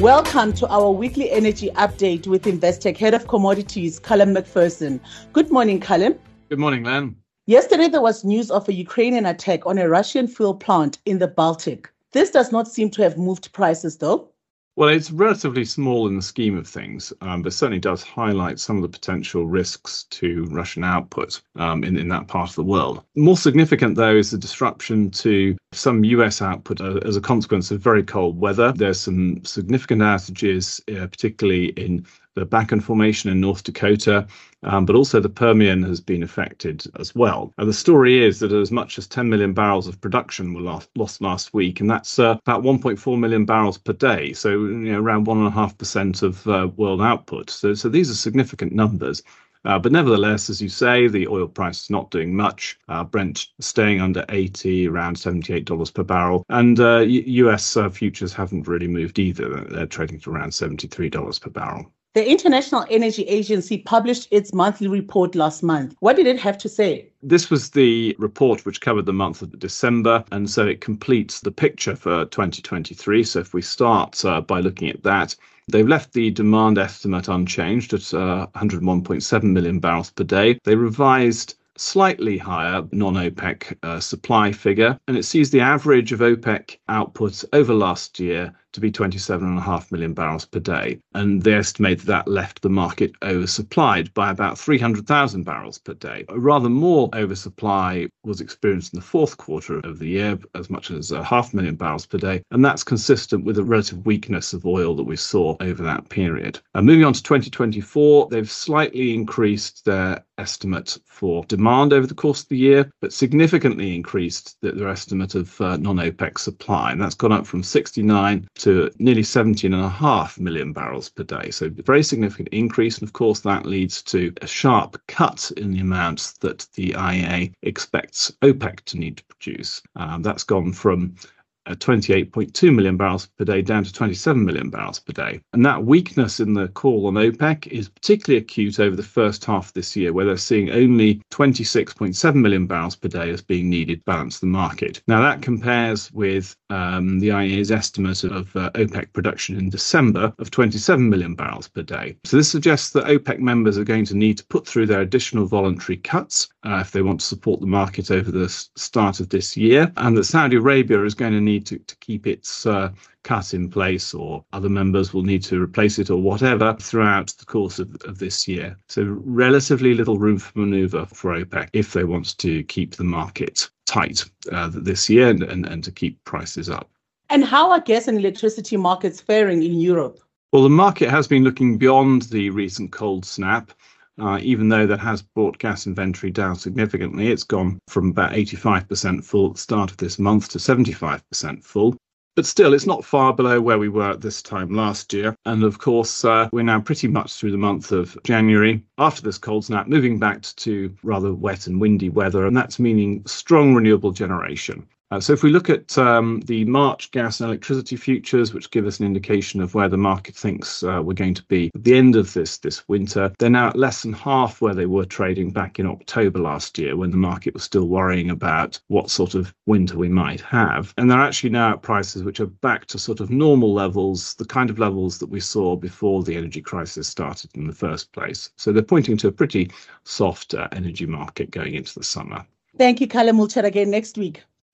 Welcome to our weekly energy update with Investec Head of Commodities, Callum Macpherson. Good morning, Callum. Good morning, Len. Yesterday, there was news of a Ukrainian attack on a Russian fuel plant in the Baltic. This does not seem to have moved prices, though. Well, it's relatively small in the scheme of things, um, but certainly does highlight some of the potential risks to Russian output um, in, in that part of the world. More significant, though, is the disruption to some US output uh, as a consequence of very cold weather. There's some significant outages, uh, particularly in the Bakken Formation in North Dakota, um, but also the Permian has been affected as well. And the story is that as much as 10 million barrels of production were lost, last week, and that's uh, about 1.4 million barrels per day, so you know, around 1.5% of uh, world output. So, so these are significant numbers. Uh, but nevertheless, as you say, the oil price is not doing much. Uh, Brent staying under 80, around $78 per barrel. And uh, US uh, futures haven't really moved either. They're trading at around $73 per barrel. The International Energy Agency published its monthly report last month. What did it have to say? This was the report which covered the month of December, and so it completes the picture for 2023. So if we start uh, by looking at that, They've left the demand estimate unchanged at uh, 101.7 million barrels per day. They revised slightly higher non OPEC uh, supply figure, and it sees the average of OPEC output over last year to be 27.5 million barrels per day. And they estimate that that left the market oversupplied by about 300,000 barrels per day. A rather more oversupply was experienced in the fourth quarter of the year, as much as a half million barrels per day. And that's consistent with the relative weakness of oil that we saw over that period. And moving on to 2024, they've slightly increased their estimate for demand over the course of the year, but significantly increased their estimate of uh, non OPEC supply. And that's gone up from 69 to nearly 17.5 million barrels per day. So, very significant increase. And of course, that leads to a sharp cut in the amounts that the IEA expects OPEC to need to produce. Um, that's gone from 28.2 million barrels per day down to 27 million barrels per day. And that weakness in the call on OPEC is particularly acute over the first half of this year, where they're seeing only 26.7 million barrels per day as being needed to balance the market. Now, that compares with um, the IEA's estimate of uh, OPEC production in December of 27 million barrels per day. So this suggests that OPEC members are going to need to put through their additional voluntary cuts uh, if they want to support the market over the start of this year, and that Saudi Arabia is going to need to, to keep its uh, cut in place, or other members will need to replace it, or whatever, throughout the course of, of this year. So, relatively little room for maneuver for OPEC if they want to keep the market tight uh, this year and, and, and to keep prices up. And how are gas and electricity markets faring in Europe? Well, the market has been looking beyond the recent cold snap. Uh, even though that has brought gas inventory down significantly, it's gone from about 85% full at the start of this month to 75% full. But still, it's not far below where we were at this time last year. And of course, uh, we're now pretty much through the month of January after this cold snap, moving back to rather wet and windy weather. And that's meaning strong renewable generation. Uh, so if we look at um, the March gas and electricity futures, which give us an indication of where the market thinks uh, we're going to be at the end of this this winter, they're now at less than half where they were trading back in October last year, when the market was still worrying about what sort of winter we might have. And they're actually now at prices which are back to sort of normal levels, the kind of levels that we saw before the energy crisis started in the first place. So they're pointing to a pretty soft energy market going into the summer. Thank you, Callum. We'll chat again next week.